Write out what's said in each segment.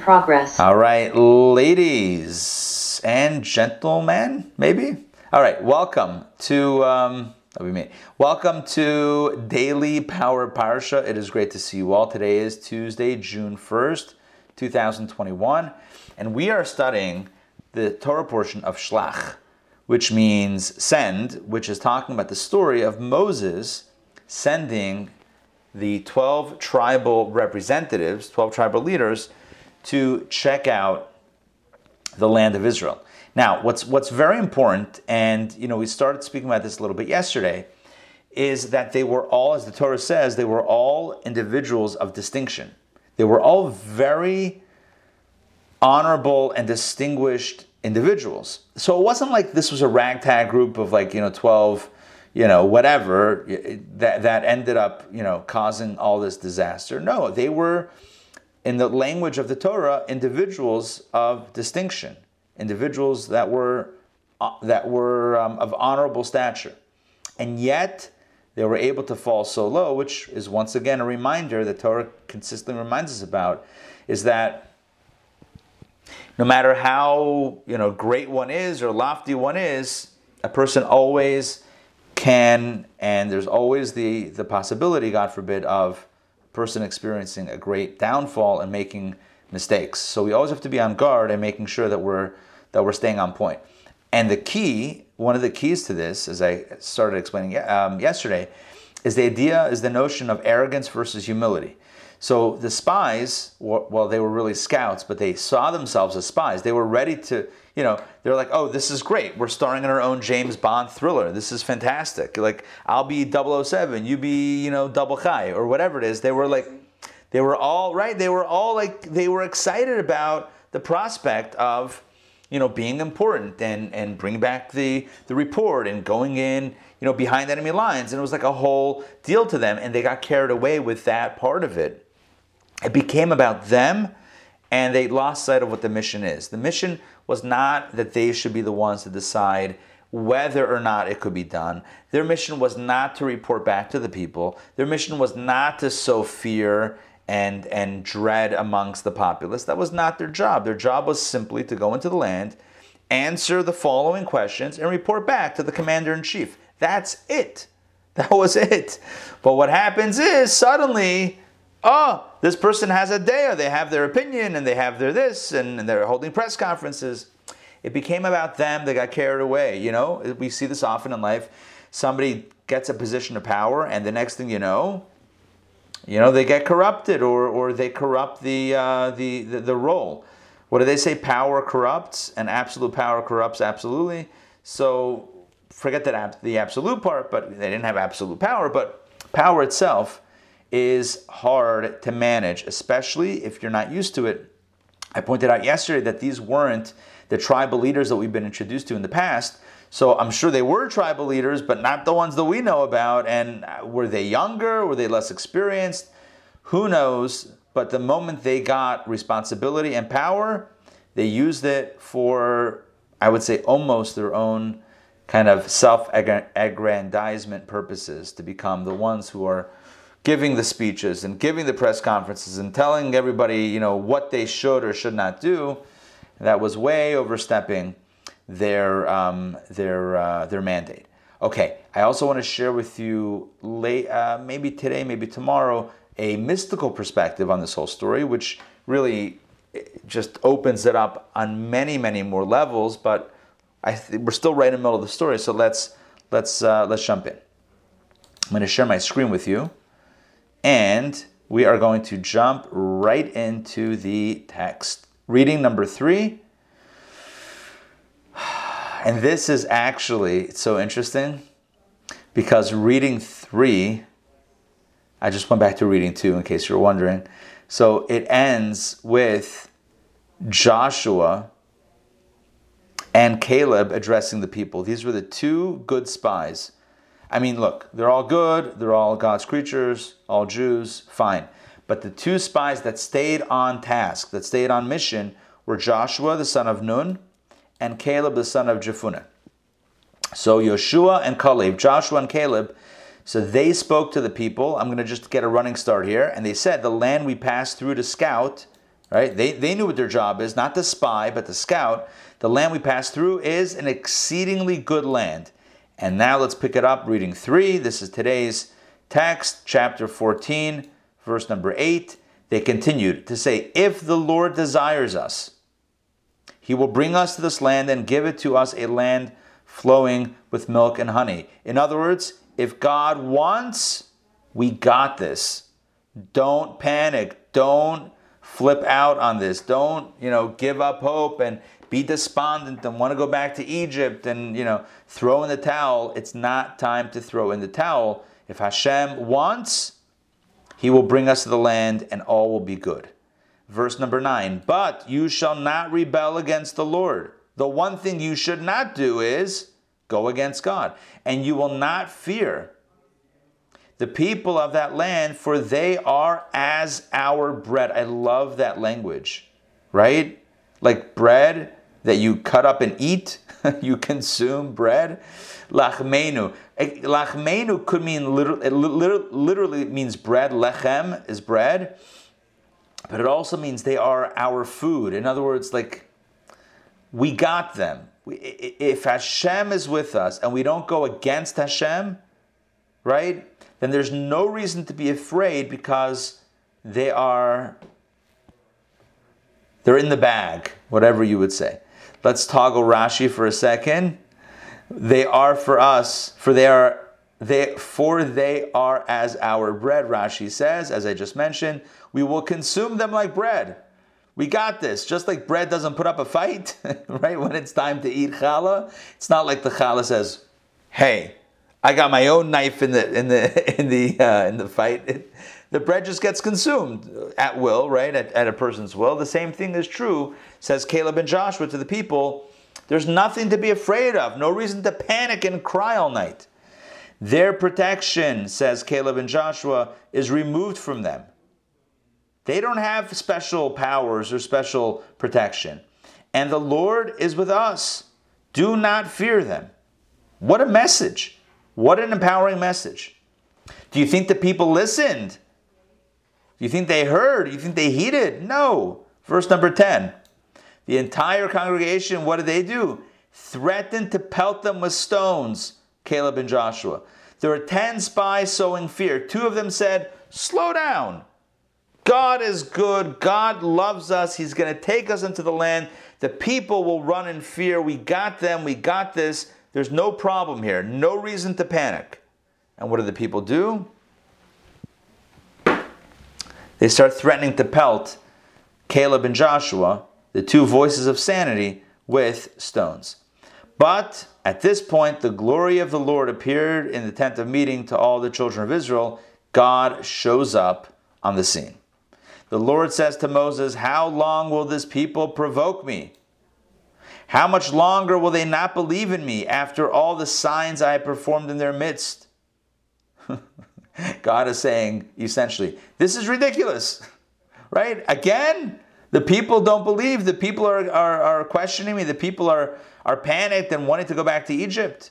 progress. All right, ladies and gentlemen, maybe. All right, welcome to um, that we me. Welcome to Daily Power Parsha. It is great to see you all. Today is Tuesday, June first, two thousand twenty-one, and we are studying the Torah portion of Shlach, which means send, which is talking about the story of Moses sending the 12 tribal representatives, 12 tribal leaders, to check out the land of Israel. Now, what's, what's very important, and you know, we started speaking about this a little bit yesterday, is that they were all, as the Torah says, they were all individuals of distinction. They were all very honorable and distinguished individuals. So it wasn't like this was a ragtag group of like, you know, 12 you know, whatever that that ended up, you know, causing all this disaster. No, they were, in the language of the Torah, individuals of distinction, individuals that were uh, that were um, of honorable stature, and yet they were able to fall so low, which is once again a reminder that Torah consistently reminds us about, is that no matter how you know great one is or lofty one is, a person always can, and there's always the, the possibility, God forbid, of person experiencing a great downfall and making mistakes. So we always have to be on guard and making sure that we're that we're staying on point. And the key, one of the keys to this, as I started explaining um, yesterday, is the idea, is the notion of arrogance versus humility. So the spies, well, they were really scouts, but they saw themselves as spies. They were ready to, you know, they're like, oh, this is great. We're starring in our own James Bond thriller. This is fantastic. Like, I'll be 007, you be, you know, Double Chai, or whatever it is. They were like, they were all, right? They were all like, they were excited about the prospect of, you know, being important and, and bringing back the, the report and going in, you know, behind enemy lines. And it was like a whole deal to them. And they got carried away with that part of it. It became about them and they lost sight of what the mission is. The mission was not that they should be the ones to decide whether or not it could be done. Their mission was not to report back to the people. Their mission was not to sow fear and, and dread amongst the populace. That was not their job. Their job was simply to go into the land, answer the following questions, and report back to the commander in chief. That's it. That was it. But what happens is suddenly oh, this person has a day, they have their opinion, and they have their this, and, and they're holding press conferences. It became about them. They got carried away. You know, we see this often in life. Somebody gets a position of power, and the next thing you know, you know, they get corrupted, or or they corrupt the uh, the, the the role. What do they say? Power corrupts, and absolute power corrupts absolutely. So forget that the absolute part, but they didn't have absolute power. But power itself is hard to manage, especially if you're not used to it. I pointed out yesterday that these weren't the tribal leaders that we've been introduced to in the past. So I'm sure they were tribal leaders, but not the ones that we know about. And uh, were they younger? Were they less experienced? Who knows? But the moment they got responsibility and power, they used it for, I would say, almost their own kind of self aggrandizement purposes to become the ones who are giving the speeches and giving the press conferences and telling everybody, you know, what they should or should not do, that was way overstepping their um, their uh, their mandate. Okay, I also want to share with you late, uh, maybe today, maybe tomorrow, a mystical perspective on this whole story, which really eh, just opens it up on many, many more levels. But I th- we're still right in the middle of the story, so let's let's uh, let's jump in. I'm going to share my screen with you. And we are going to jump right into the text. Reading number three. And this is actually so interesting because reading three, I just went back to reading two in case you're wondering. So it ends with Joshua and Caleb addressing the people. These were the two good spies I mean, look, they're all good, they're all God's creatures, all Jews, fine. But the two spies that stayed on task, that stayed on mission, were Joshua the son of Nun and Caleb the son of Jephunneh. So Yoshua and Caleb, Joshua and Caleb, so they spoke to the people. I'm going to just get a running start here. And they said, The land we passed through to scout, right? They, they knew what their job is, not to spy, but the scout. The land we passed through is an exceedingly good land. And now let's pick it up reading 3. This is today's text, chapter 14, verse number 8. They continued to say, If the Lord desires us, he will bring us to this land and give it to us a land flowing with milk and honey. In other words, if God wants, we got this. Don't panic. Don't flip out on this. Don't, you know, give up hope and be despondent and want to go back to Egypt and, you know, throw in the towel. It's not time to throw in the towel. If Hashem wants, he will bring us to the land and all will be good. Verse number nine, but you shall not rebel against the Lord. The one thing you should not do is go against God, and you will not fear the people of that land, for they are as our bread. I love that language, right? Like bread that you cut up and eat, you consume bread. Lachmenu. Eh, lachmenu could mean eh, literally, it literally means bread. Lechem is bread, but it also means they are our food. In other words, like we got them. If Hashem is with us and we don't go against Hashem, right? then there's no reason to be afraid because they are they're in the bag, whatever you would say. Let's toggle Rashi for a second. They are for us, for they are they for they are as our bread, Rashi says, as I just mentioned, we will consume them like bread. We got this. Just like bread doesn't put up a fight, right? When it's time to eat challah, it's not like the challah says, "Hey, I got my own knife in the in the in the uh, in the fight. The bread just gets consumed at will, right? At, at a person's will. The same thing is true, says Caleb and Joshua to the people. There's nothing to be afraid of. No reason to panic and cry all night. Their protection, says Caleb and Joshua, is removed from them. They don't have special powers or special protection. And the Lord is with us. Do not fear them. What a message! What an empowering message. Do you think the people listened? You think they heard? You think they heeded? No. Verse number 10. The entire congregation, what did they do? Threatened to pelt them with stones, Caleb and Joshua. There were 10 spies sowing fear. Two of them said, Slow down. God is good. God loves us. He's going to take us into the land. The people will run in fear. We got them. We got this. There's no problem here, no reason to panic. And what do the people do? They start threatening to pelt Caleb and Joshua, the two voices of sanity, with stones. But at this point, the glory of the Lord appeared in the tent of meeting to all the children of Israel. God shows up on the scene. The Lord says to Moses, How long will this people provoke me? How much longer will they not believe in me after all the signs I have performed in their midst? God is saying essentially, this is ridiculous, right? Again, the people don't believe. The people are, are, are questioning me. The people are, are panicked and wanting to go back to Egypt.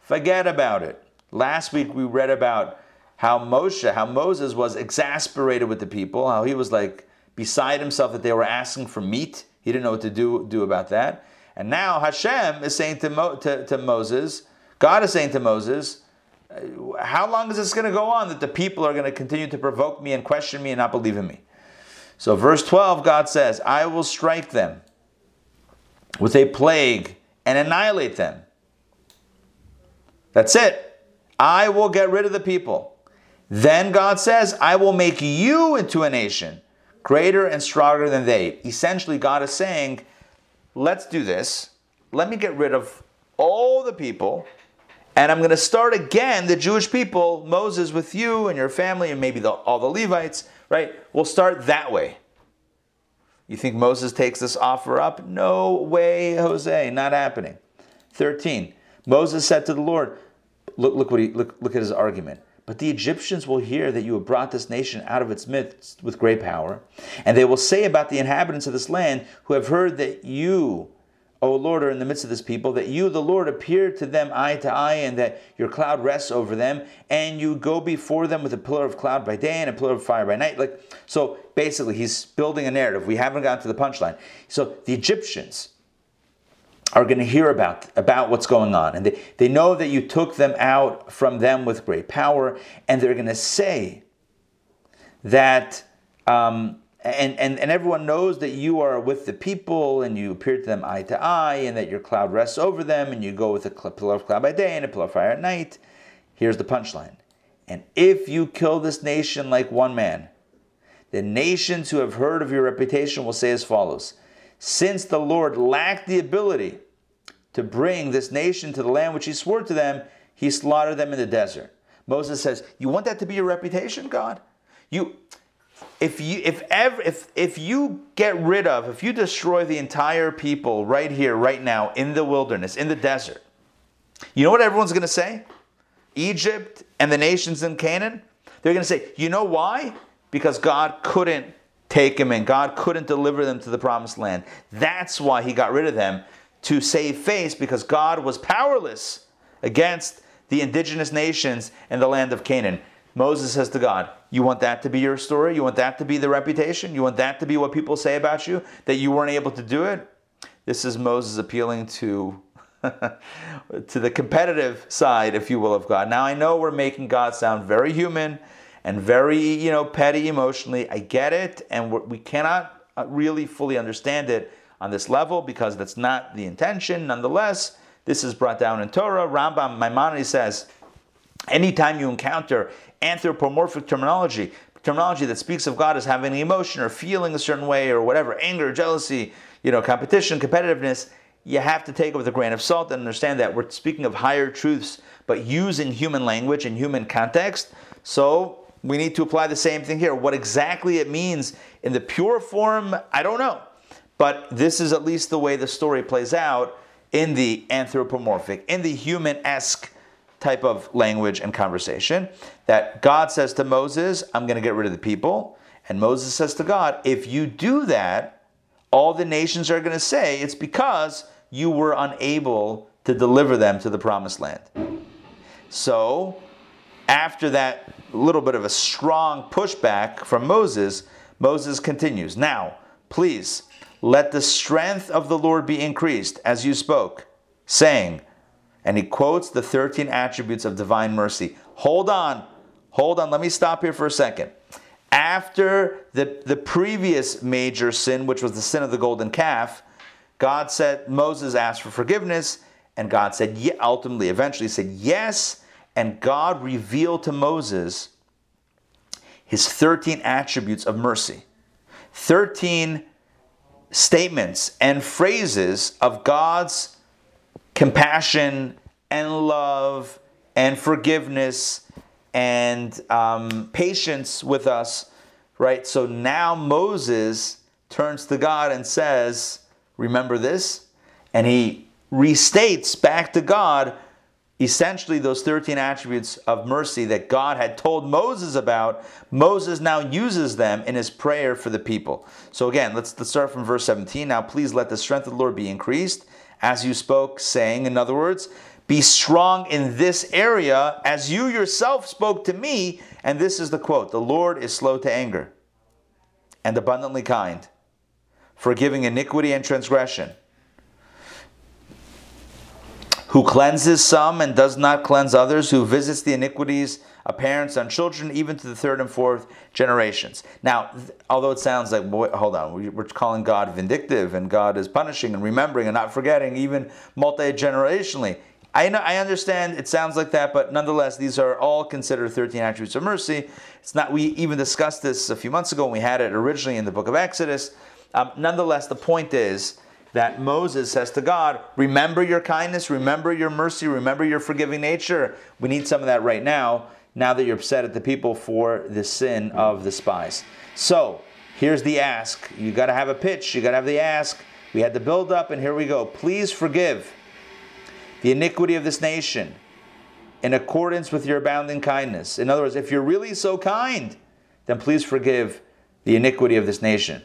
Forget about it. Last week we read about how Moshe, how Moses was exasperated with the people, how he was like beside himself that they were asking for meat he didn't know what to do, do about that. And now Hashem is saying to, Mo, to, to Moses, God is saying to Moses, how long is this going to go on that the people are going to continue to provoke me and question me and not believe in me? So, verse 12, God says, I will strike them with a plague and annihilate them. That's it. I will get rid of the people. Then God says, I will make you into a nation greater and stronger than they. Essentially, God is saying, let's do this. Let me get rid of all the people, and I'm going to start again the Jewish people, Moses, with you and your family, and maybe the, all the Levites, right? We'll start that way. You think Moses takes this offer up? No way, Jose, not happening. 13. Moses said to the Lord, look, look what he look, look at his argument. But the Egyptians will hear that you have brought this nation out of its midst with great power, and they will say about the inhabitants of this land who have heard that you O Lord, are in the midst of this people, that you, the Lord, appear to them eye to eye, and that your cloud rests over them, and you go before them with a pillar of cloud by day and a pillar of fire by night. Like so, basically, he's building a narrative. We haven't gotten to the punchline. So the Egyptians are going to hear about, about what's going on, and they, they know that you took them out from them with great power, and they're going to say that. Um, and, and, and everyone knows that you are with the people and you appear to them eye to eye and that your cloud rests over them and you go with a pillar of cloud by day and a pillar of fire at night. Here's the punchline. And if you kill this nation like one man, the nations who have heard of your reputation will say as follows Since the Lord lacked the ability to bring this nation to the land which he swore to them, he slaughtered them in the desert. Moses says, You want that to be your reputation, God? You if you if ever if if you get rid of if you destroy the entire people right here right now in the wilderness in the desert you know what everyone's going to say? Egypt and the nations in canaan? They're going to say you know why? Because god couldn't take them in. God couldn't deliver them to the promised land. That's why he got rid of them to save face because god was powerless against the indigenous nations in the land of canaan Moses says to God, You want that to be your story? You want that to be the reputation? You want that to be what people say about you? That you weren't able to do it? This is Moses appealing to, to the competitive side, if you will, of God. Now I know we're making God sound very human and very, you know, petty emotionally. I get it, and we cannot uh, really fully understand it on this level because that's not the intention. Nonetheless, this is brought down in Torah. Rambam Maimonides says, anytime you encounter anthropomorphic terminology, terminology that speaks of God as having emotion or feeling a certain way or whatever, anger, jealousy, you know, competition, competitiveness, you have to take it with a grain of salt and understand that we're speaking of higher truths, but using human language and human context. So we need to apply the same thing here. What exactly it means in the pure form, I don't know. But this is at least the way the story plays out in the anthropomorphic, in the human esque type of language and conversation that God says to Moses, I'm going to get rid of the people. And Moses says to God, if you do that, all the nations are going to say it's because you were unable to deliver them to the promised land. So, after that little bit of a strong pushback from Moses, Moses continues, Now, please, let the strength of the Lord be increased as you spoke, saying, and he quotes the 13 attributes of divine mercy. Hold on, hold on, let me stop here for a second. After the, the previous major sin, which was the sin of the golden calf, God said, Moses asked for forgiveness, and God said, yeah, ultimately, eventually said yes, and God revealed to Moses his 13 attributes of mercy. 13 statements and phrases of God's compassion and love and forgiveness and um, patience with us, right? So now Moses turns to God and says, Remember this? And he restates back to God essentially those 13 attributes of mercy that God had told Moses about. Moses now uses them in his prayer for the people. So again, let's, let's start from verse 17. Now, please let the strength of the Lord be increased as you spoke, saying, in other words, be strong in this area as you yourself spoke to me. And this is the quote The Lord is slow to anger and abundantly kind, forgiving iniquity and transgression, who cleanses some and does not cleanse others, who visits the iniquities parents on children, even to the third and fourth generations. Now, although it sounds like, boy, hold on, we're calling God vindictive and God is punishing and remembering and not forgetting, even multi generationally. I I understand it sounds like that, but nonetheless, these are all considered 13 attributes of mercy. It's not. We even discussed this a few months ago when we had it originally in the book of Exodus. Um, nonetheless, the point is that Moses says to God, "Remember your kindness, remember your mercy, remember your forgiving nature." We need some of that right now now that you're upset at the people for the sin of the spies. So here's the ask. You got to have a pitch, you got to have the ask. We had the build up, and here we go. Please forgive the iniquity of this nation in accordance with your abounding kindness. In other words, if you're really so kind, then please forgive the iniquity of this nation.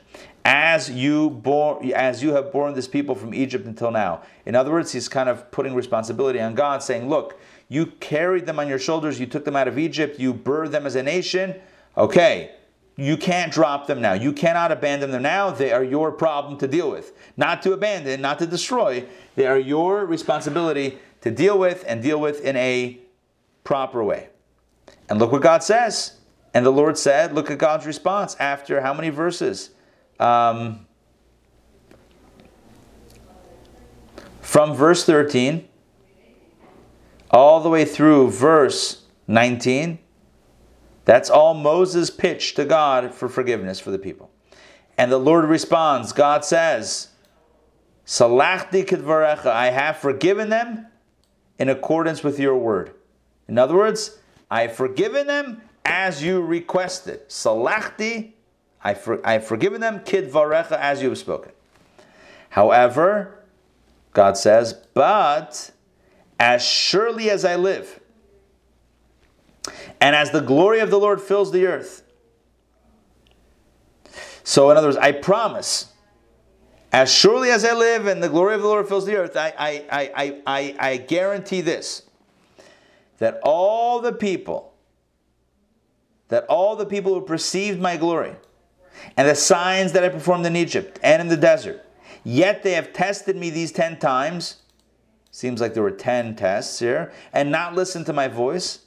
as you bore, as you have borne this people from Egypt until now. In other words, he's kind of putting responsibility on God, saying, "Look, you carried them on your shoulders. You took them out of Egypt. You birthed them as a nation. Okay, you can't drop them now. You cannot abandon them now. They are your problem to deal with. Not to abandon, not to destroy. They are your responsibility to deal with and deal with in a proper way. And look what God says. And the Lord said, look at God's response after how many verses? Um, from verse 13 all the way through verse 19. That's all Moses pitched to God for forgiveness for the people. And the Lord responds, God says, Salachti kedvarecha, I have forgiven them in accordance with your word. In other words, I have forgiven them as you requested. Salachti, I, for, I have forgiven them kidvarecha as you have spoken. However, God says, but as surely as I live, and as the glory of the Lord fills the earth. So, in other words, I promise, as surely as I live and the glory of the Lord fills the earth, I, I, I, I, I guarantee this that all the people, that all the people who perceived my glory, and the signs that I performed in Egypt and in the desert, yet they have tested me these ten times Seems like there were 10 tests here. And not listen to my voice.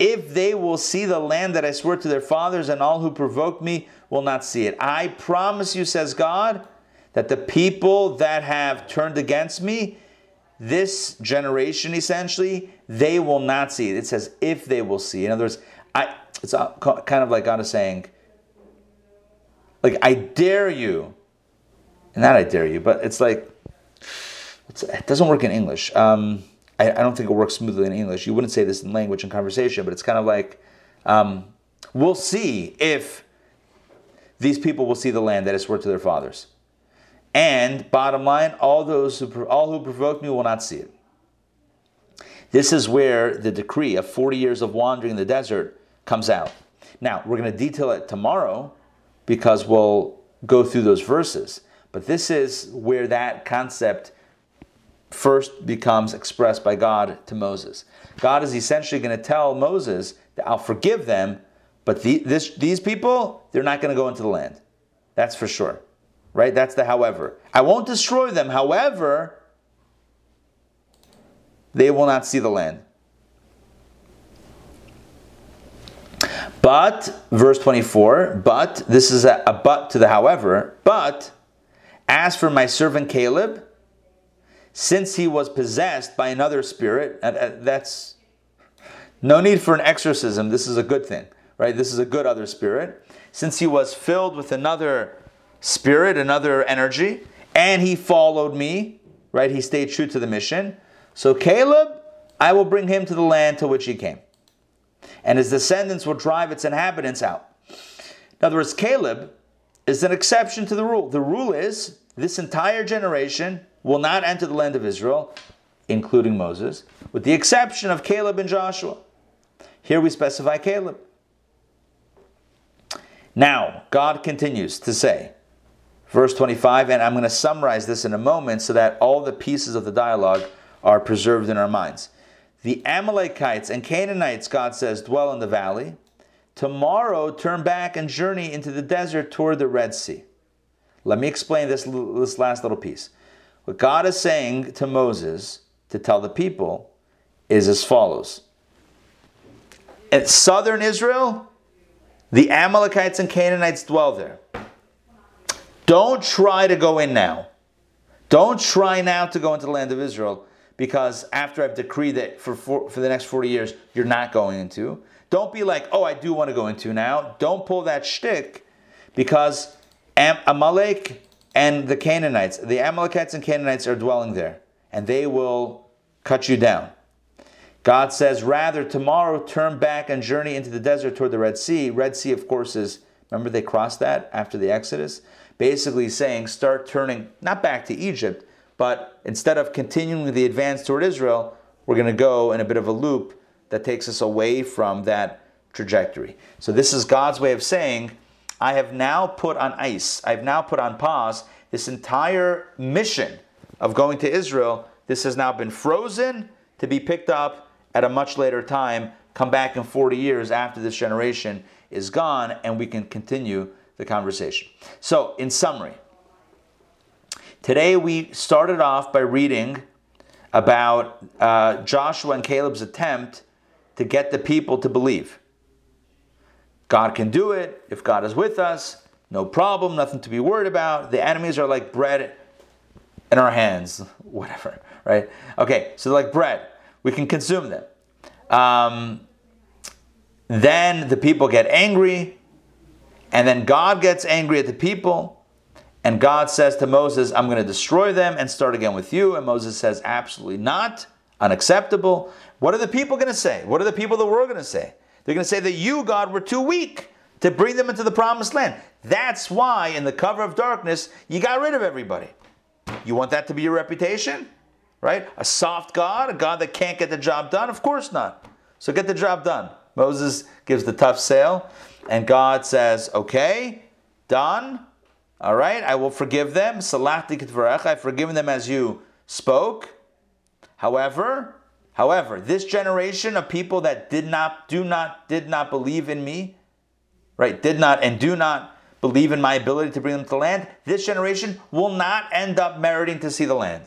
If they will see the land that I swore to their fathers, and all who provoke me will not see it. I promise you, says God, that the people that have turned against me, this generation essentially, they will not see it. It says, if they will see. In other words, I, it's kind of like God is saying, like, I dare you. And not I dare you, but it's like, it doesn't work in English. Um, I, I, don't think it works smoothly in English. You wouldn't say this in language and conversation, but it's kind of like um, we'll see if these people will see the land that is swore to their fathers. And bottom line, all those who all who provoke me will not see it. This is where the decree of 40 years of wandering in the desert comes out. Now, we're going to detail it tomorrow because we'll go through those verses. But this is where that concept first becomes expressed by God to Moses. God is essentially going to tell Moses that I'll forgive them, but the, this, these people, they're not going to go into the land. That's for sure. Right? That's the however. I won't destroy them. However, they will not see the land. But, verse 24, but, this is a, a but to the however, but, as for my servant Caleb, since he was possessed by another spirit, that's no need for an exorcism. This is a good thing, right? This is a good other spirit. Since he was filled with another spirit, another energy, and he followed me, right? He stayed true to the mission. So Caleb, I will bring him to the land to which he came. And his descendants will drive its inhabitants out. In other words, Caleb is an exception to the rule. The rule is this entire generation will not enter the land of Israel, including Moses, with the exception of Caleb and Joshua. Here we specify Caleb. Now, God continues to say, verse 25, and I'm going to summarize this in a moment so that all the pieces of the dialogue are preserved in our minds. The Amalekites and Canaanites, God says, dwell in the valley. Tomorrow, turn back and journey into the desert toward the Red Sea. Let me explain this, this last little piece. What God is saying to Moses to tell the people is as follows. In southern Israel, the Amalekites and Canaanites dwell there. Don't try to go in now. Don't try now to go into the land of Israel because after I've decreed that for, for, for the next 40 years, you're not going into. Don't be like, oh, I do want to go into now. Don't pull that shtick because Am- Amalek and the Canaanites, the Amalekites and Canaanites are dwelling there, and they will cut you down. God says, rather, tomorrow turn back and journey into the desert toward the Red Sea. Red Sea, of course, is, remember they crossed that after the Exodus? Basically saying, start turning, not back to Egypt, but instead of continuing the advance toward Israel, we're going to go in a bit of a loop that takes us away from that trajectory. So, this is God's way of saying, I have now put on ice, I've now put on pause this entire mission of going to Israel. This has now been frozen to be picked up at a much later time, come back in 40 years after this generation is gone, and we can continue the conversation. So, in summary, today we started off by reading about uh, Joshua and Caleb's attempt to get the people to believe. God can do it. If God is with us, no problem, nothing to be worried about. The enemies are like bread in our hands, whatever, right? Okay, so like bread, we can consume them. Um, then the people get angry, and then God gets angry at the people, and God says to Moses, I'm going to destroy them and start again with you. And Moses says, Absolutely not, unacceptable. What are the people going to say? What are the people of the world going to say? They're going to say that you, God, were too weak to bring them into the promised land. That's why, in the cover of darkness, you got rid of everybody. You want that to be your reputation? Right? A soft God, a God that can't get the job done? Of course not. So get the job done. Moses gives the tough sale, and God says, Okay, done. All right, I will forgive them. I've forgiven them as you spoke. However, however, this generation of people that did not, do not, did not believe in me, right, did not and do not believe in my ability to bring them to the land, this generation will not end up meriting to see the land.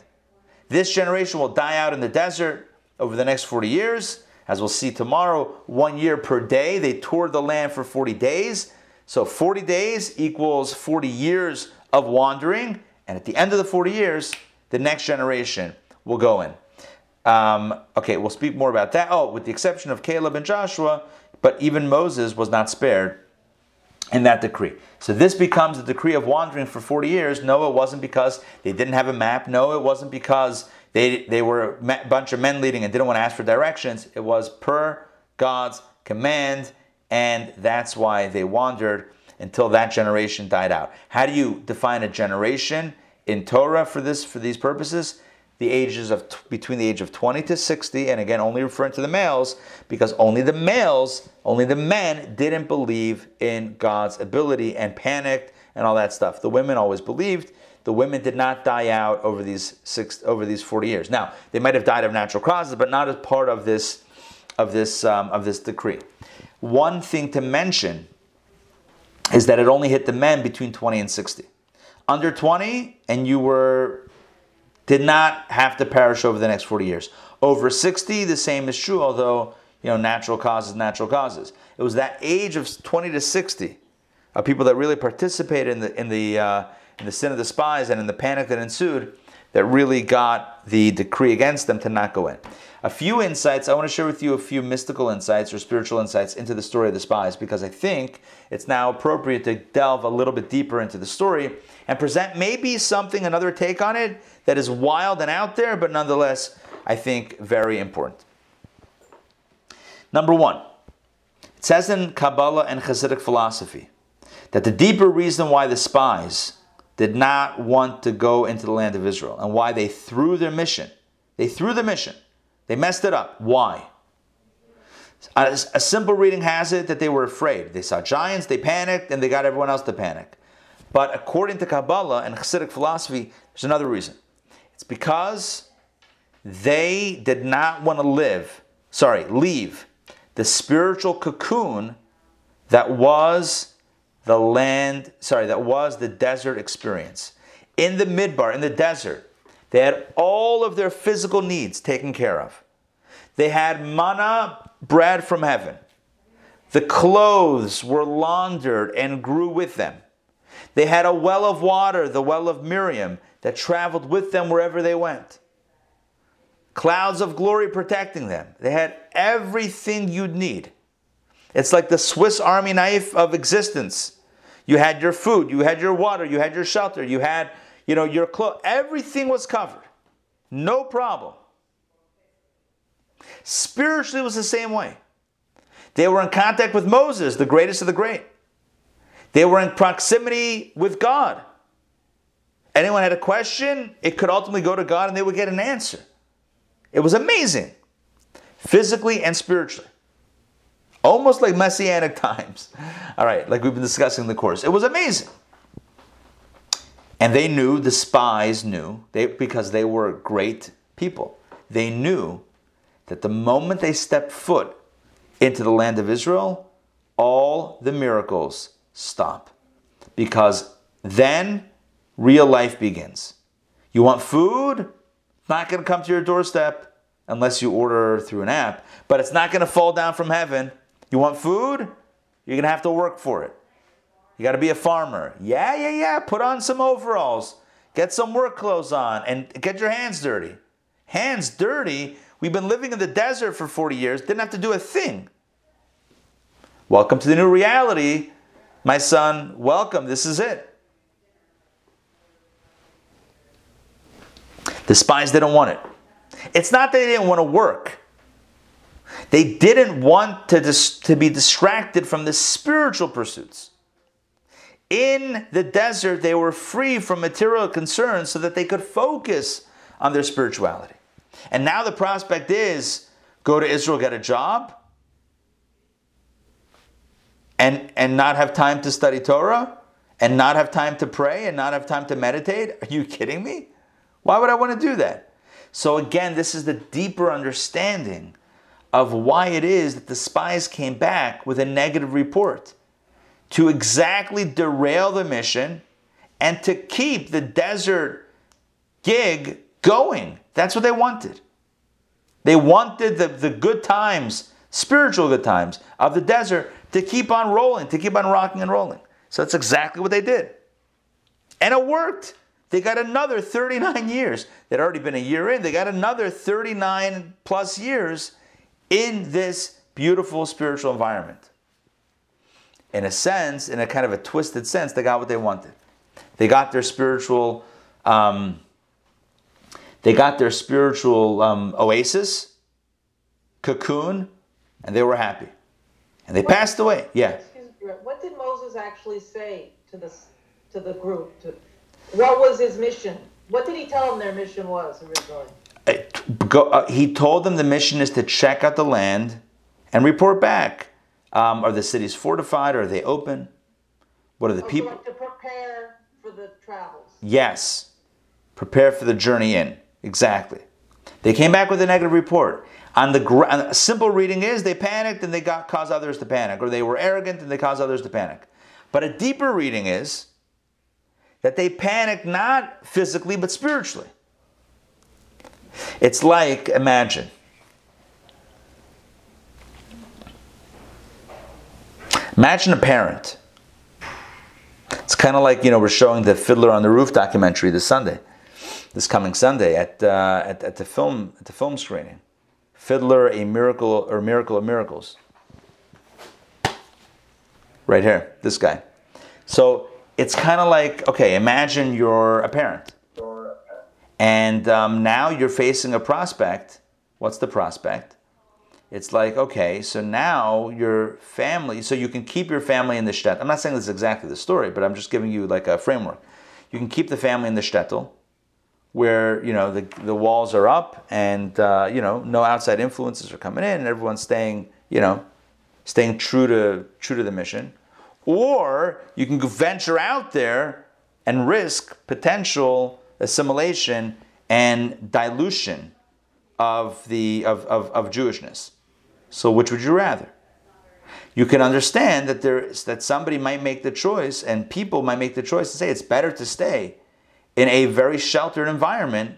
This generation will die out in the desert over the next 40 years. As we'll see tomorrow, one year per day. They toured the land for 40 days. So 40 days equals 40 years of wandering. And at the end of the 40 years, the next generation will go in. Um, okay, we'll speak more about that. Oh, with the exception of Caleb and Joshua, but even Moses was not spared in that decree. So this becomes a decree of wandering for 40 years. No, it wasn't because they didn't have a map. No, it wasn't because they, they were a bunch of men leading and didn't want to ask for directions. It was per God's command, and that's why they wandered until that generation died out. How do you define a generation in Torah for this for these purposes? The ages of t- between the age of 20 to 60 and again only referring to the males because only the males only the men didn't believe in god's ability and panicked and all that stuff. The women always believed. The women did not die out over these six over these 40 years. Now they might have died of natural causes but not as part of this of this um, of this decree. One thing to mention is that it only hit the men between 20 and 60 under 20 and you were did not have to perish over the next 40 years. Over 60, the same is true, although, you know, natural causes, natural causes. It was that age of 20 to 60 of people that really participated in the, in the, uh, in the sin of the spies and in the panic that ensued that really got the decree against them to not go in. A few insights, I want to share with you a few mystical insights or spiritual insights into the story of the spies because I think it's now appropriate to delve a little bit deeper into the story and present maybe something, another take on it that is wild and out there, but nonetheless, I think very important. Number one, it says in Kabbalah and Hasidic philosophy that the deeper reason why the spies did not want to go into the land of Israel and why they threw their mission, they threw the mission, they messed it up. Why? A, a simple reading has it that they were afraid. They saw giants, they panicked, and they got everyone else to panic. But according to Kabbalah and Hasidic philosophy, there's another reason. It's because they did not want to live, sorry, leave the spiritual cocoon that was the land, sorry, that was the desert experience. In the midbar, in the desert, they had all of their physical needs taken care of. They had manna, bread from heaven. The clothes were laundered and grew with them. They had a well of water, the well of Miriam, that traveled with them wherever they went. Clouds of glory protecting them. They had everything you'd need. It's like the Swiss Army knife of existence. You had your food, you had your water, you had your shelter, you had, you know, your clothes. Everything was covered. No problem. Spiritually, it was the same way. They were in contact with Moses, the greatest of the great. They were in proximity with God. Anyone had a question, it could ultimately go to God and they would get an answer. It was amazing, physically and spiritually. Almost like messianic times. All right, like we've been discussing in the course. It was amazing. And they knew, the spies knew, they, because they were great people, they knew that the moment they stepped foot into the land of Israel, all the miracles stop. Because then real life begins. You want food? Not going to come to your doorstep unless you order through an app, but it's not going to fall down from heaven. You want food? You're going to have to work for it. You got to be a farmer. Yeah, yeah, yeah. Put on some overalls, get some work clothes on, and get your hands dirty. Hands dirty? We've been living in the desert for 40 years, didn't have to do a thing. Welcome to the new reality. My son, welcome. This is it. The spies didn't want it. It's not that they didn't want to work. They didn't want to, dis- to be distracted from the spiritual pursuits. In the desert, they were free from material concerns so that they could focus on their spirituality. And now the prospect is go to Israel, get a job, and, and not have time to study Torah, and not have time to pray, and not have time to meditate? Are you kidding me? Why would I want to do that? So, again, this is the deeper understanding of why it is that the spies came back with a negative report to exactly derail the mission and to keep the desert gig going. That's what they wanted. They wanted the, the good times, spiritual good times of the desert to keep on rolling, to keep on rocking and rolling. So that's exactly what they did. And it worked. They got another 39 years. They'd already been a year in. They got another 39 plus years in this beautiful spiritual environment in a sense, in a kind of a twisted sense, they got what they wanted. They got their spiritual, um, they got their spiritual um, oasis, cocoon, and they were happy. And they what, passed away. Yeah. What did Moses actually say to the to the group? To, what was his mission? What did he tell them their mission was originally? Uh, go, uh, he told them the mission is to check out the land and report back. Um, are the cities fortified? Are they open? What are the oh, people? So like to prepare for the travels. Yes, prepare for the journey in. Exactly. They came back with a negative report. On the simple reading is they panicked and they got caused others to panic, or they were arrogant and they caused others to panic. But a deeper reading is that they panicked not physically but spiritually. It's like imagine Imagine a parent. It's kind of like, you know, we're showing the Fiddler on the Roof documentary this Sunday, this coming Sunday at, uh, at, at, the film, at the film screening. Fiddler, a miracle or miracle of miracles. Right here, this guy. So it's kind of like, okay, imagine you're a parent. And um, now you're facing a prospect. What's the prospect? it's like, okay, so now your family, so you can keep your family in the shtetl. I'm not saying this is exactly the story, but I'm just giving you like a framework. You can keep the family in the shtetl, where you know the, the walls are up and uh, you know no outside influences are coming in, and everyone's staying you know staying true to true to the mission, or you can venture out there and risk potential assimilation and dilution of the of, of, of Jewishness. So which would you rather? You can understand that there is, that somebody might make the choice, and people might make the choice to say it's better to stay in a very sheltered environment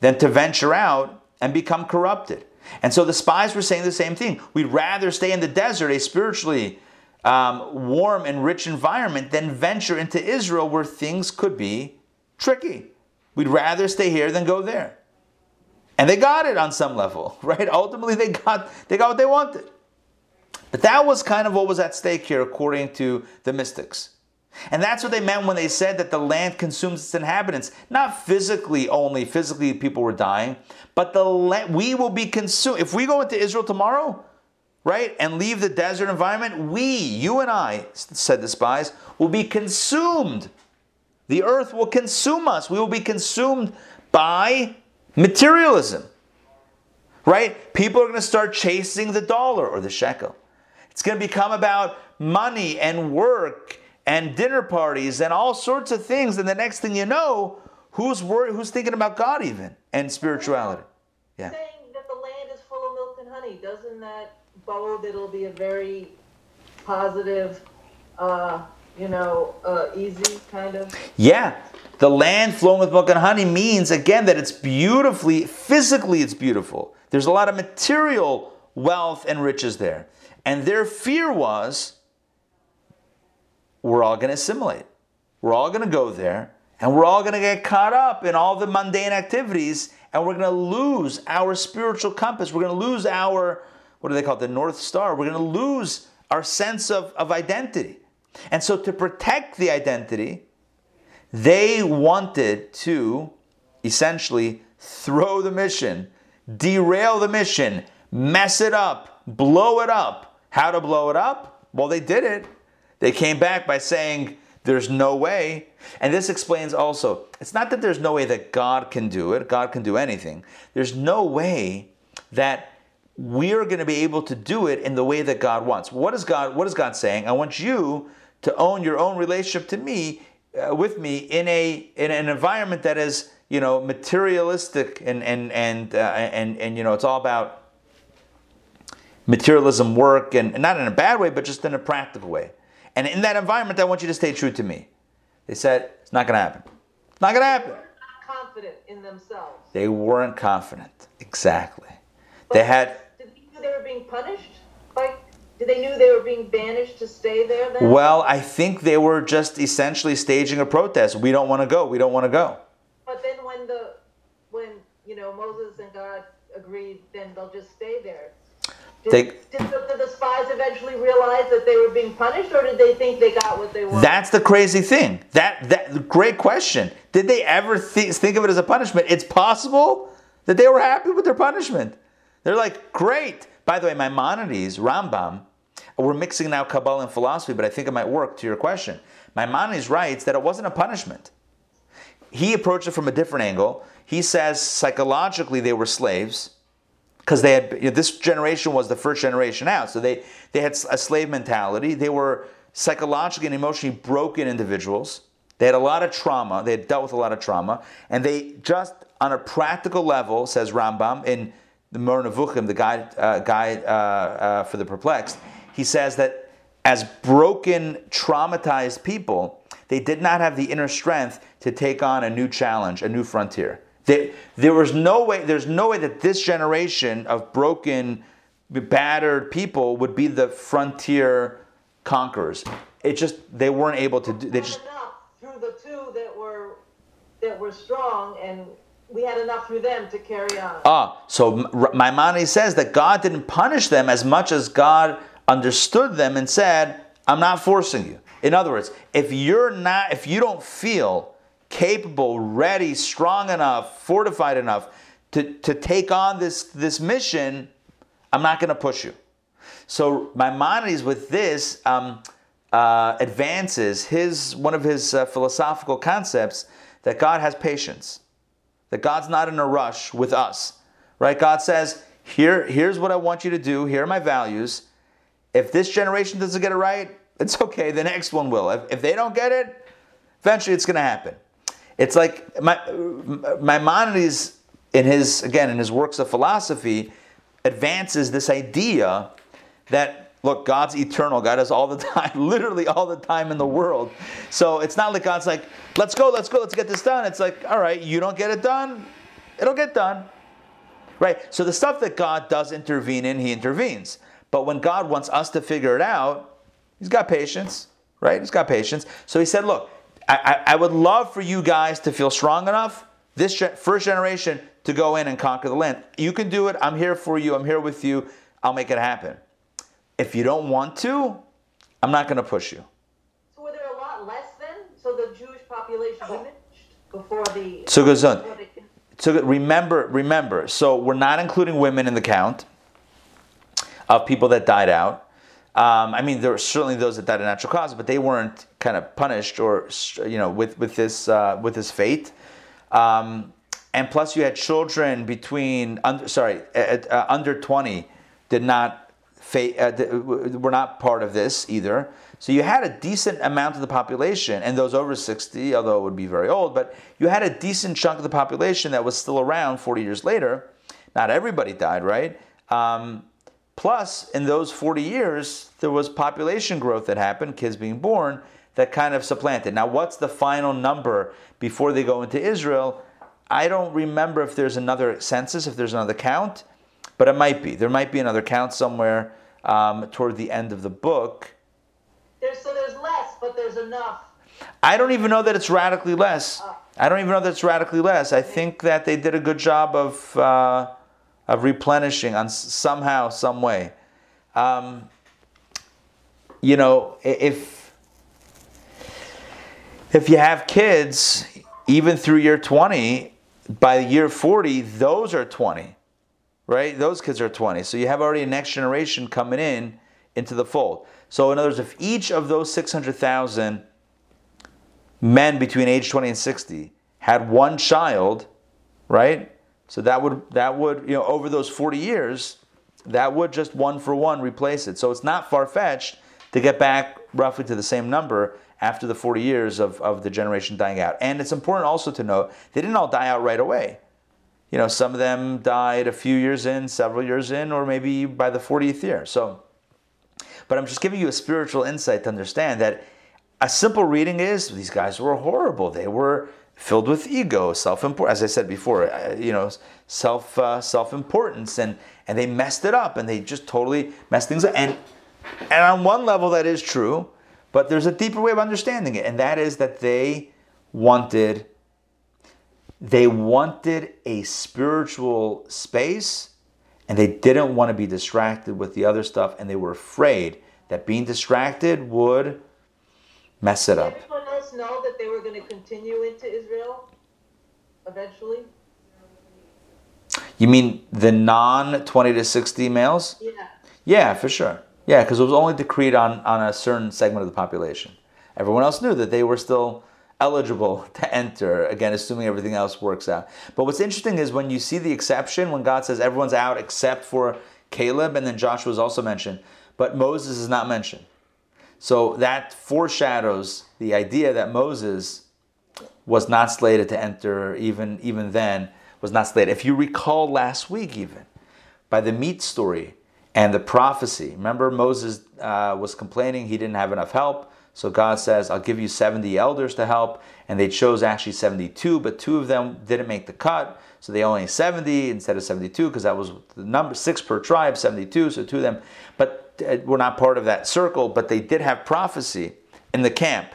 than to venture out and become corrupted. And so the spies were saying the same thing. We'd rather stay in the desert, a spiritually um, warm and rich environment, than venture into Israel where things could be tricky. We'd rather stay here than go there. And they got it on some level, right? Ultimately, they got, they got what they wanted. But that was kind of what was at stake here, according to the mystics. And that's what they meant when they said that the land consumes its inhabitants. Not physically only, physically people were dying, but the land, we will be consumed. If we go into Israel tomorrow, right, and leave the desert environment, we, you and I, said the spies, will be consumed. The earth will consume us. We will be consumed by Materialism. Right? People are going to start chasing the dollar or the shekel. It's going to become about money and work and dinner parties and all sorts of things. And the next thing you know, who's wor- who's thinking about God even and spirituality? Yeah. Saying that the land is full of milk and honey, doesn't that bode that it'll be a very positive, uh, you know, uh, easy kind of? Yeah. The land flowing with milk and honey means, again, that it's beautifully, physically, it's beautiful. There's a lot of material wealth and riches there. And their fear was we're all going to assimilate. We're all going to go there and we're all going to get caught up in all the mundane activities and we're going to lose our spiritual compass. We're going to lose our, what do they call it, the North Star. We're going to lose our sense of, of identity. And so, to protect the identity, they wanted to essentially throw the mission, derail the mission, mess it up, blow it up. How to blow it up? Well, they did it. They came back by saying, There's no way. And this explains also, it's not that there's no way that God can do it, God can do anything. There's no way that we're going to be able to do it in the way that God wants. What is God what is God saying? I want you to own your own relationship to me uh, with me in a in an environment that is, you know, materialistic and and and uh, and and you know, it's all about materialism work and, and not in a bad way, but just in a practical way. And in that environment, I want you to stay true to me. They said, it's not going to happen. It's not going to happen. They weren't confident in themselves. They weren't confident. Exactly. But they had. Did they knew they were being punished? Like, did they knew they were being banished to stay there then? Well, I think they were just essentially staging a protest. We don't want to go. We don't want to go. But then when the, when, you know, Moses and God agreed, then they'll just stay there. Did, did, the, did the spies eventually realize that they were being punished, or did they think they got what they wanted? That's the crazy thing. That that great question. Did they ever th- think of it as a punishment? It's possible that they were happy with their punishment. They're like, great. By the way, Maimonides, Rambam, we're mixing now Kabbalah and philosophy, but I think it might work to your question. Maimonides writes that it wasn't a punishment. He approached it from a different angle. He says psychologically they were slaves because they had you know, this generation was the first generation out, so they they had a slave mentality. They were psychologically and emotionally broken individuals. They had a lot of trauma. They had dealt with a lot of trauma, and they just on a practical level, says Rambam in the Moreh Nevuchim, the guide uh, guide uh, uh, for the perplexed, he says that as broken, traumatized people, they did not have the inner strength to take on a new challenge, a new frontier. There, there was no way, there's no way that this generation of broken, battered people would be the frontier conquerors. It just, they weren't able to do, they just. Through the two that were, that were strong and we had enough through them to carry on. Ah, so Maimonides says that God didn't punish them as much as God understood them and said, I'm not forcing you. In other words, if you're not, if you don't feel capable, ready, strong enough, fortified enough to, to take on this, this mission, I'm not going to push you. So Maimonides, with this, um, uh, advances his one of his uh, philosophical concepts that God has patience, that God's not in a rush with us, right? God says, "Here, here's what I want you to do. Here are my values. If this generation doesn't get it right, it's okay. The next one will. If, if they don't get it, eventually it's going to happen." It's like my, Maimonides, in his again in his works of philosophy, advances this idea that look, God's eternal. God has all the time, literally all the time in the world. So it's not like God's like, let's go, let's go, let's get this done. It's like, all right, you don't get it done, it'll get done. Right? So the stuff that God does intervene in, He intervenes. But when God wants us to figure it out, He's got patience, right? He's got patience. So He said, look, I, I, would love for you guys to feel strong enough, this first generation, to go in and conquer the land. You can do it. I'm here for you. I'm here with you. I'll make it happen. If you don't want to, I'm not going to push you. So were there a lot less then? So the Jewish population diminished before the. So goes on. So remember, remember. So we're not including women in the count of people that died out. Um, I mean, there were certainly those that died of natural causes, but they weren't kind of punished or you know with with this uh, with this fate. Um, and plus, you had children between under, sorry uh, uh, under twenty did not uh, were not part of this either. So you had a decent amount of the population, and those over 60, although it would be very old, but you had a decent chunk of the population that was still around 40 years later. Not everybody died, right? Um, plus, in those 40 years, there was population growth that happened, kids being born, that kind of supplanted. Now, what's the final number before they go into Israel? I don't remember if there's another census, if there's another count, but it might be. There might be another count somewhere um, toward the end of the book. There's, so there's less, but there's enough. I don't even know that it's radically less. Uh, I don't even know that it's radically less. I think that they did a good job of uh, of replenishing on somehow, some way. Um, you know, if if you have kids, even through year twenty, by year 40, those are 20, right? Those kids are 20. So you have already a next generation coming in into the fold. So, in other words, if each of those 600,000 men between age 20 and 60 had one child, right? So that would that would you know over those 40 years, that would just one for one replace it. So it's not far fetched to get back roughly to the same number after the 40 years of, of the generation dying out. And it's important also to note they didn't all die out right away. You know, some of them died a few years in, several years in, or maybe by the 40th year. So, but I'm just giving you a spiritual insight to understand that a simple reading is these guys were horrible. They were filled with ego, self importance. As I said before, uh, you know, self uh, self importance, and and they messed it up, and they just totally messed things up. And and on one level, that is true. But there's a deeper way of understanding it, and that is that they wanted they wanted a spiritual space and they didn't want to be distracted with the other stuff and they were afraid that being distracted would mess it up. Did everyone else know that they were going to continue into Israel eventually? You mean the non 20 to 60 males? Yeah. Yeah, for sure. Yeah, because it was only decreed on, on a certain segment of the population. Everyone else knew that they were still eligible to enter, again, assuming everything else works out. But what's interesting is when you see the exception, when God says everyone's out except for Caleb, and then Joshua is also mentioned, but Moses is not mentioned. So that foreshadows the idea that Moses was not slated to enter, even, even then, was not slated. If you recall last week, even, by the meat story, and the prophecy. Remember, Moses uh, was complaining he didn't have enough help. So God says, I'll give you 70 elders to help. And they chose actually 72, but two of them didn't make the cut. So they only 70 instead of 72 because that was the number six per tribe, 72. So two of them, but uh, were not part of that circle. But they did have prophecy in the camp,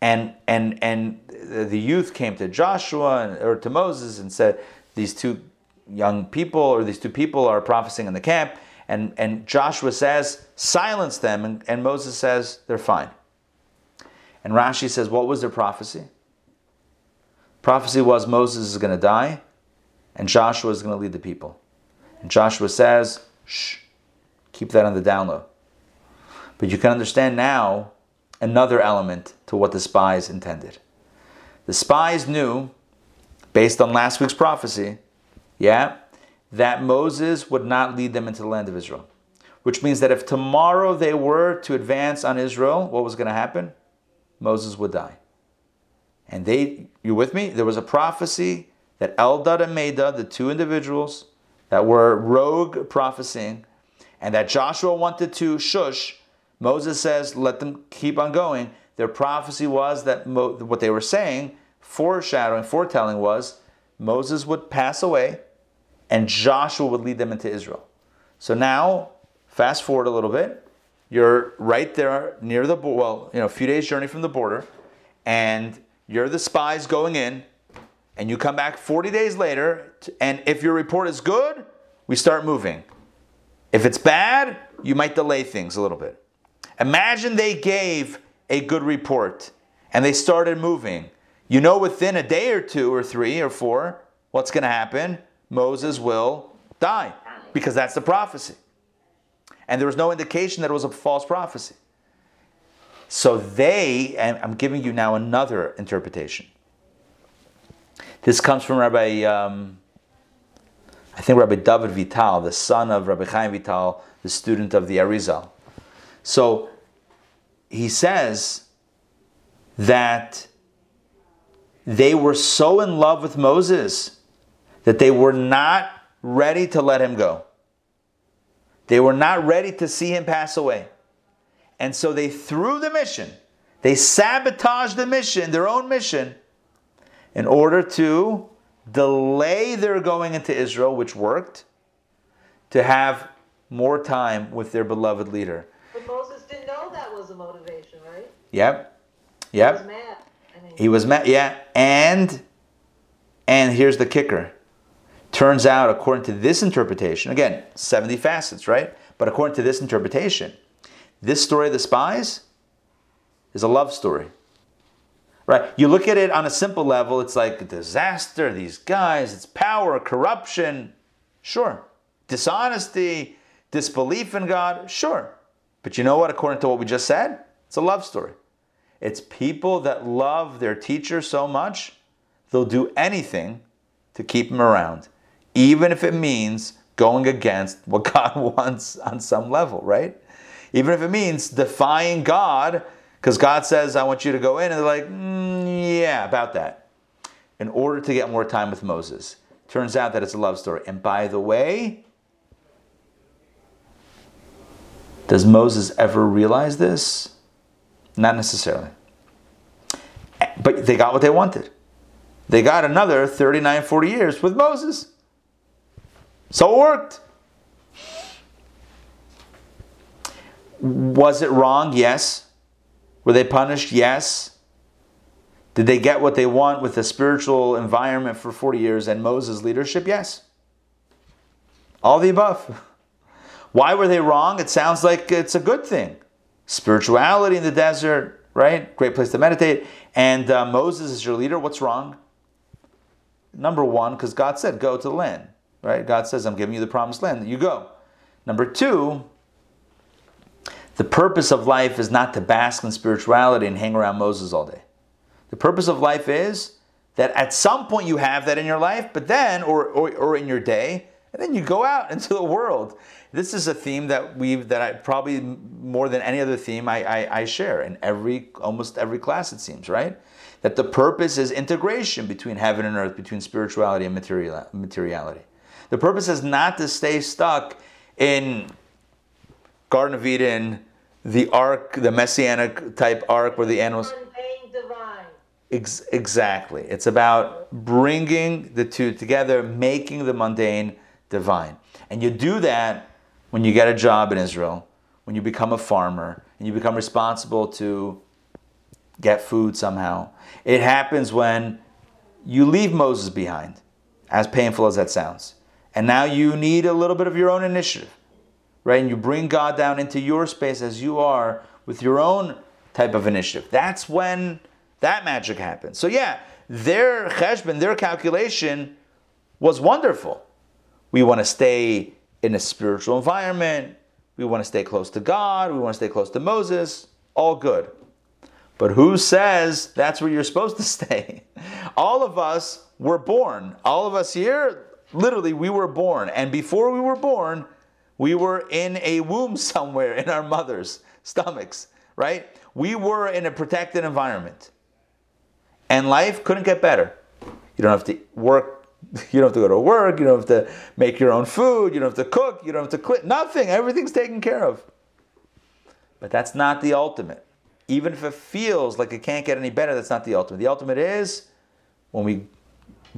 and and and the youth came to Joshua and, or to Moses and said, these two young people or these two people are prophesying in the camp and, and Joshua says, silence them. And, and Moses says, they're fine. And Rashi says, what was their prophecy? Prophecy was Moses is going to die and Joshua is going to lead the people. And Joshua says, shh, keep that on the down low. But you can understand now another element to what the spies intended. The spies knew, based on last week's prophecy, yeah, that Moses would not lead them into the land of Israel. Which means that if tomorrow they were to advance on Israel, what was going to happen? Moses would die. And they, you with me? There was a prophecy that Eldad and Medad, the two individuals that were rogue prophesying, and that Joshua wanted to shush, Moses says, let them keep on going. Their prophecy was that Mo, what they were saying, foreshadowing, foretelling was Moses would pass away and Joshua would lead them into Israel. So now, fast forward a little bit, you're right there near the well, you know, a few days journey from the border, and you're the spies going in, and you come back 40 days later, and if your report is good, we start moving. If it's bad, you might delay things a little bit. Imagine they gave a good report and they started moving. You know, within a day or two or three or four, what's going to happen? Moses will die because that's the prophecy. And there was no indication that it was a false prophecy. So they, and I'm giving you now another interpretation. This comes from Rabbi, um, I think Rabbi David Vital, the son of Rabbi Chaim Vital, the student of the Arizal. So he says that they were so in love with Moses that they were not ready to let him go. They were not ready to see him pass away. And so they threw the mission. They sabotaged the mission, their own mission, in order to delay their going into Israel, which worked, to have more time with their beloved leader. But Moses didn't know that was a motivation, right? Yep. Yep. He was mad. I mean, He was mad. Yeah. And and here's the kicker. Turns out, according to this interpretation, again, 70 facets, right? But according to this interpretation, this story of the spies is a love story. Right? You look at it on a simple level, it's like disaster, these guys, it's power, corruption, sure. Dishonesty, disbelief in God, sure. But you know what, according to what we just said? It's a love story. It's people that love their teacher so much, they'll do anything to keep him around, even if it means going against what God wants on some level, right? Even if it means defying God, because God says, I want you to go in, and they're like, mm, yeah, about that, in order to get more time with Moses. Turns out that it's a love story. And by the way, does Moses ever realize this? Not necessarily. But they got what they wanted. They got another 39, 40 years with Moses. So it worked. Was it wrong? Yes. Were they punished? Yes. Did they get what they want with the spiritual environment for 40 years and Moses' leadership? Yes. All the above. Why were they wrong? It sounds like it's a good thing. Spirituality in the desert, right? Great place to meditate. And uh, Moses is your leader. What's wrong? Number one, because God said, go to the land, right? God says, I'm giving you the promised land. You go. Number two, the purpose of life is not to bask in spirituality and hang around Moses all day. The purpose of life is that at some point you have that in your life, but then, or, or, or in your day, and then you go out into the world. This is a theme that we that I probably more than any other theme I, I, I share in every almost every class it seems right that the purpose is integration between heaven and earth between spirituality and material, materiality. The purpose is not to stay stuck in Garden of Eden, the ark, the messianic type ark where the animals. Ex- exactly. It's about bringing the two together, making the mundane divine. And you do that when you get a job in Israel, when you become a farmer, and you become responsible to get food somehow. It happens when you leave Moses behind, as painful as that sounds. And now you need a little bit of your own initiative, right? And you bring God down into your space as you are with your own type of initiative. That's when that magic happens. So, yeah, their cheshbon, their calculation was wonderful. We want to stay in a spiritual environment. We want to stay close to God. We want to stay close to Moses. All good. But who says that's where you're supposed to stay? All of us were born. All of us here, literally, we were born. And before we were born, we were in a womb somewhere in our mother's stomachs, right? We were in a protected environment. And life couldn't get better. You don't have to work you don't have to go to work. You don't have to make your own food. You don't have to cook. You don't have to clean. Nothing. Everything's taken care of. But that's not the ultimate. Even if it feels like it can't get any better, that's not the ultimate. The ultimate is when we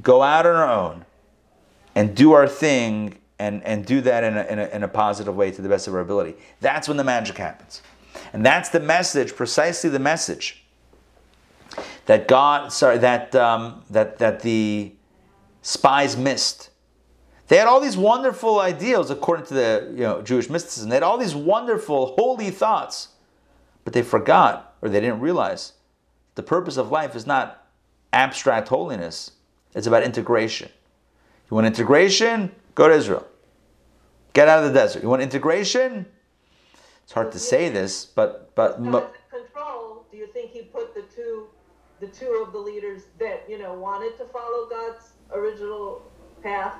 go out on our own and do our thing and, and do that in a, in, a, in a positive way to the best of our ability. That's when the magic happens. And that's the message, precisely the message that God, sorry, that, um, that, that the spies missed. They had all these wonderful ideals according to the you know, Jewish mysticism. They had all these wonderful, holy thoughts, but they forgot or they didn't realize the purpose of life is not abstract holiness, it's about integration. You want integration? Go to Israel. Get out of the desert. You want integration? It's hard to say this, but but control. Do you think he put the two, the two of the leaders that you know wanted to follow God's original path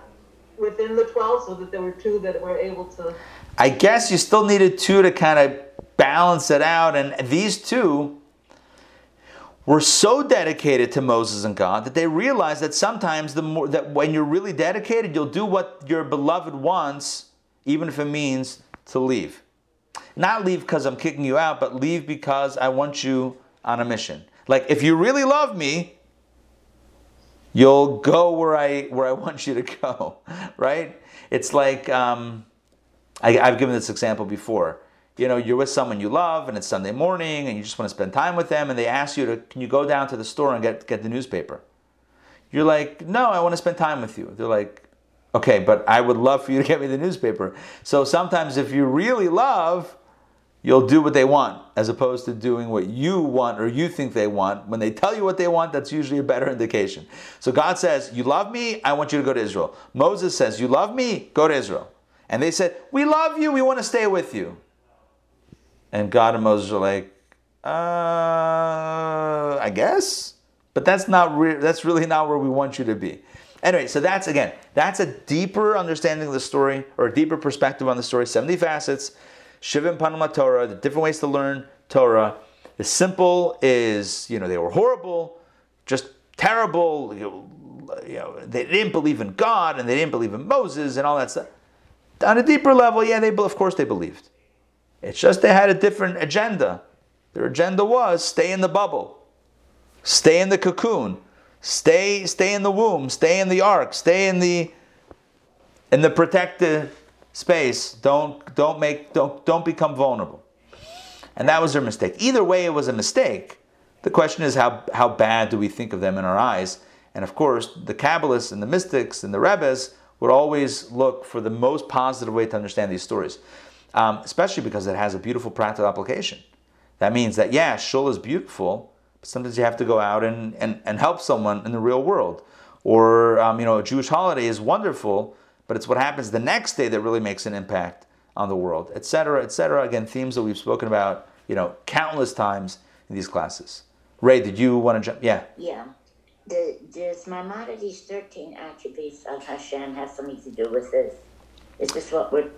within the 12 so that there were two that were able to. I guess you still needed two to kind of balance it out. And these two were so dedicated to Moses and God that they realized that sometimes the more that when you're really dedicated, you'll do what your beloved wants, even if it means to leave. Not leave because I'm kicking you out, but leave because I want you on a mission. Like if you really love me, you'll go where I where I want you to go, right? It's like um, I, I've given this example before you know, you're with someone you love and it's Sunday morning and you just want to spend time with them and they ask you to, can you go down to the store and get, get the newspaper? You're like, no, I want to spend time with you. They're like, okay, but I would love for you to get me the newspaper. So sometimes if you really love, you'll do what they want as opposed to doing what you want or you think they want. When they tell you what they want, that's usually a better indication. So God says, You love me, I want you to go to Israel. Moses says, You love me, go to Israel. And they said, We love you, we want to stay with you. And God and Moses are like, uh, I guess, but that's not re- that's really not where we want you to be. Anyway, so that's again, that's a deeper understanding of the story or a deeper perspective on the story. Seventy facets, Shivim Panim LaTorah, the different ways to learn Torah. The simple is, you know, they were horrible, just terrible. You know, they didn't believe in God and they didn't believe in Moses and all that stuff. On a deeper level, yeah, they of course they believed. It's just they had a different agenda. Their agenda was stay in the bubble, stay in the cocoon, stay stay in the womb, stay in the ark, stay in the in the protected space. Don't don't make don't don't become vulnerable. And that was their mistake. Either way, it was a mistake. The question is how how bad do we think of them in our eyes? And of course, the Kabbalists and the mystics and the Rebbes would always look for the most positive way to understand these stories um, especially because it has a beautiful practical application. That means that, yeah, shul is beautiful, but sometimes you have to go out and, and, and help someone in the real world. Or, um, you know, a Jewish holiday is wonderful, but it's what happens the next day that really makes an impact on the world, etc., etc. Again, themes that we've spoken about, you know, countless times in these classes. Ray, did you want to jump? Yeah. Yeah. The, does Maimonides' 13 attributes of Hashem have something to do with this? Is this what we're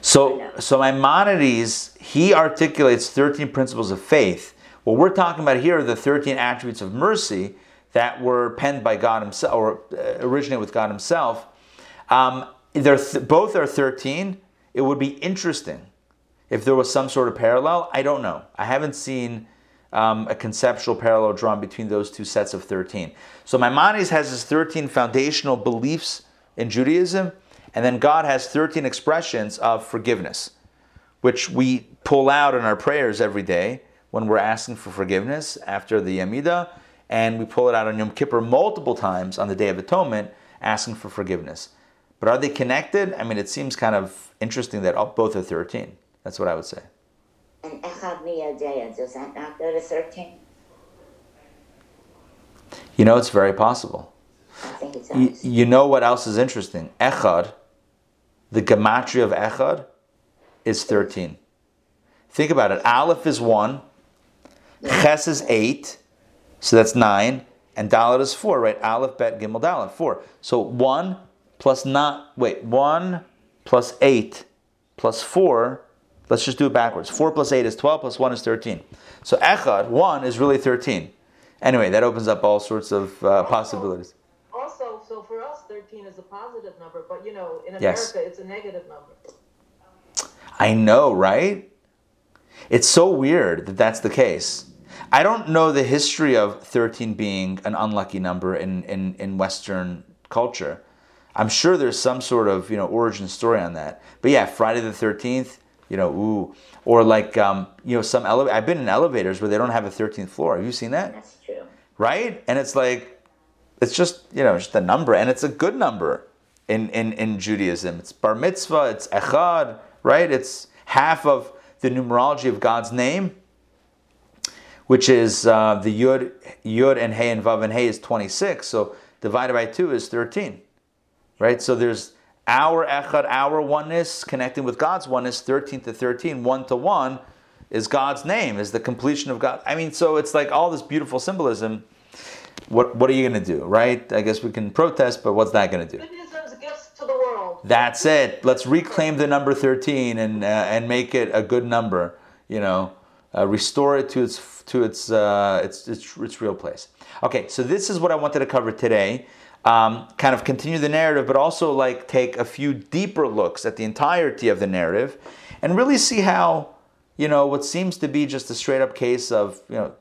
so, so Maimonides, he articulates 13 principles of faith. What we're talking about here are the 13 attributes of mercy that were penned by God Himself, or uh, originate with God Himself. Um, th- both are 13. It would be interesting if there was some sort of parallel. I don't know. I haven't seen um, a conceptual parallel drawn between those two sets of 13. So Maimonides has his 13 foundational beliefs in Judaism and then God has 13 expressions of forgiveness, which we pull out in our prayers every day when we're asking for forgiveness after the Amidah. And we pull it out on Yom Kippur multiple times on the Day of Atonement, asking for forgiveness. But are they connected? I mean, it seems kind of interesting that both are 13. That's what I would say. And Echad Mi Yodea, does that not go to 13? You know, it's very possible. I think it does. you know what else is interesting? Echad the gematria of Echad is 13. Think about it. Aleph is 1, Ches is 8, so that's 9, and Dalet is 4, right? Aleph, Bet, Gimel, Dalet, 4. So 1 plus not, wait, 1 plus 8 plus 4, let's just do it backwards. 4 plus 8 is 12, plus 1 is 13. So Echad, 1 is really 13. Anyway, that opens up all sorts of uh, possibilities. 13 is a positive number, but you know, in America, yes. it's a negative number. I know, right? It's so weird that that's the case. I don't know the history of 13 being an unlucky number in, in, in Western culture. I'm sure there's some sort of you know origin story on that. But yeah, Friday the 13th, you know, ooh, or like um, you know some elevator. I've been in elevators where they don't have a 13th floor. Have you seen that? That's true. Right, and it's like it's just you know just a number, and it's a good number in in, in Judaism. It's bar mitzvah. It's echad, right? It's half of the numerology of God's name, which is uh, the yud yud and hey and vav and hey is twenty six. So divided by two is thirteen, right? So there's our echad, our oneness, connecting with God's oneness, 13 to 13, one to one, is God's name, is the completion of God. I mean, so it's like all this beautiful symbolism what what are you going to do, right? I guess we can protest, but what's that going to do? Good news is gifts to the world. That's it. Let's reclaim the number 13 and uh, and make it a good number. You know, uh, restore it to its to its, uh, its its its real place. Okay, so this is what I wanted to cover today. Um, kind of continue the narrative, but also like take a few deeper looks at the entirety of the narrative, and really see how you know what seems to be just a straight up case of you know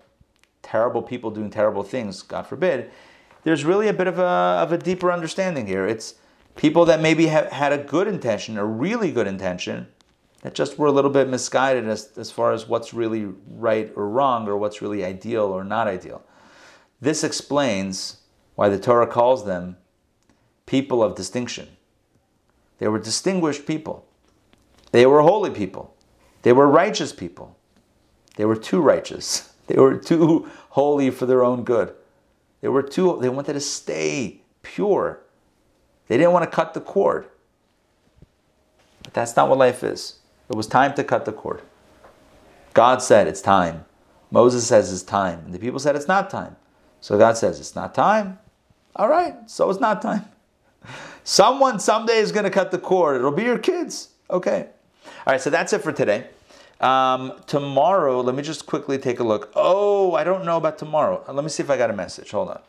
terrible people doing terrible things. God forbid. There's really a bit of a of a deeper understanding here. It's people that maybe have had a good intention, a really good intention, that just were a little bit misguided as, as far as what's really right or wrong or what's really ideal or not ideal. This explains why the Torah calls them people of distinction. They were distinguished people. They were holy people. They were righteous people. They were too righteous. They were too holy for their own good. They were too they wanted to stay pure. They didn't want to cut the cord. But that's not what life is. It was time to cut the cord. God said it's time. Moses says it's time. And the people said it's not time. So God says it's not time. All right, so it's not time. Someone someday is going to cut the cord. It'll be your kids. Okay. All right, so that's it for today. Um, tomorrow, let me just quickly take a look. Oh, I don't know about tomorrow. Let me see if I got a message. Hold on.